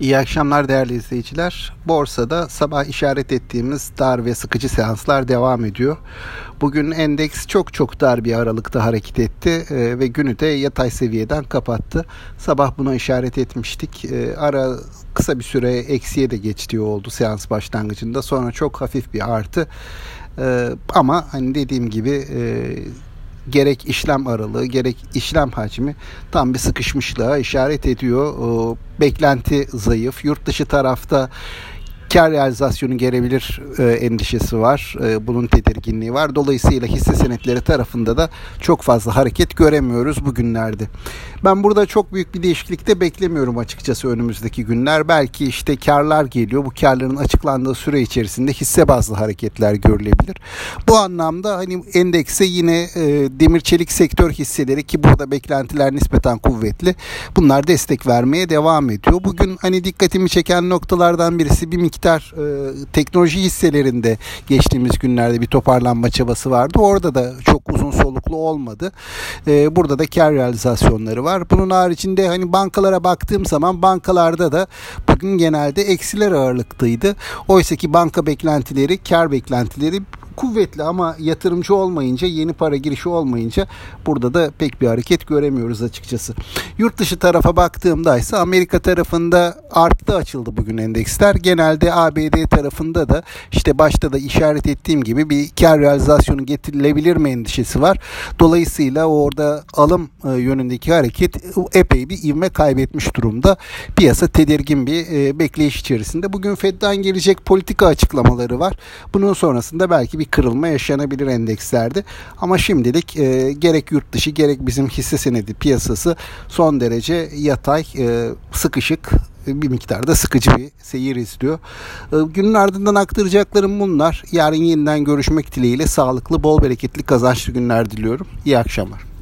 İyi akşamlar değerli izleyiciler. Borsada sabah işaret ettiğimiz dar ve sıkıcı seanslar devam ediyor. Bugün endeks çok çok dar bir aralıkta hareket etti e, ve günü de yatay seviyeden kapattı. Sabah buna işaret etmiştik. E, ara kısa bir süre eksiye de geçtiği oldu seans başlangıcında. Sonra çok hafif bir artı. E, ama hani dediğim gibi gerek işlem aralığı gerek işlem hacmi tam bir sıkışmışlığa işaret ediyor. Beklenti zayıf. Yurt dışı tarafta kar realizasyonu gelebilir e, endişesi var. E, bunun tedirginliği var. Dolayısıyla hisse senetleri tarafında da çok fazla hareket göremiyoruz bugünlerde. Ben burada çok büyük bir değişiklik de beklemiyorum açıkçası önümüzdeki günler. Belki işte karlar geliyor. Bu karların açıklandığı süre içerisinde hisse bazlı hareketler görülebilir. Bu anlamda hani endekse yine e, demir çelik sektör hisseleri ki burada beklentiler nispeten kuvvetli. Bunlar destek vermeye devam ediyor. Bugün hani dikkatimi çeken noktalardan birisi bir miktar e, teknoloji hisselerinde geçtiğimiz günlerde bir toparlanma çabası vardı. Orada da çok uzun soluklu olmadı. E, burada da kar realizasyonları var. Bunun haricinde hani bankalara baktığım zaman bankalarda da bugün genelde eksiler ağırlıktaydı. Oysa ki banka beklentileri, kar beklentileri kuvvetli ama yatırımcı olmayınca yeni para girişi olmayınca burada da pek bir hareket göremiyoruz açıkçası. Yurt dışı tarafa baktığımda ise Amerika tarafında arttı açıldı bugün endeksler. Genelde ABD tarafında da işte başta da işaret ettiğim gibi bir kar realizasyonu getirilebilir mi endişesi var. Dolayısıyla orada alım e, yönündeki hareket epey bir ivme kaybetmiş durumda. Piyasa tedirgin bir e, bekleyiş içerisinde. Bugün Fed'den gelecek politika açıklamaları var. Bunun sonrasında belki bir bir kırılma yaşanabilir endekslerde. Ama şimdilik e, gerek yurt dışı gerek bizim hisse senedi piyasası son derece yatay, e, sıkışık bir miktarda sıkıcı bir seyir izliyor. E, günün ardından aktaracaklarım bunlar. Yarın yeniden görüşmek dileğiyle sağlıklı, bol bereketli, kazançlı günler diliyorum. İyi akşamlar.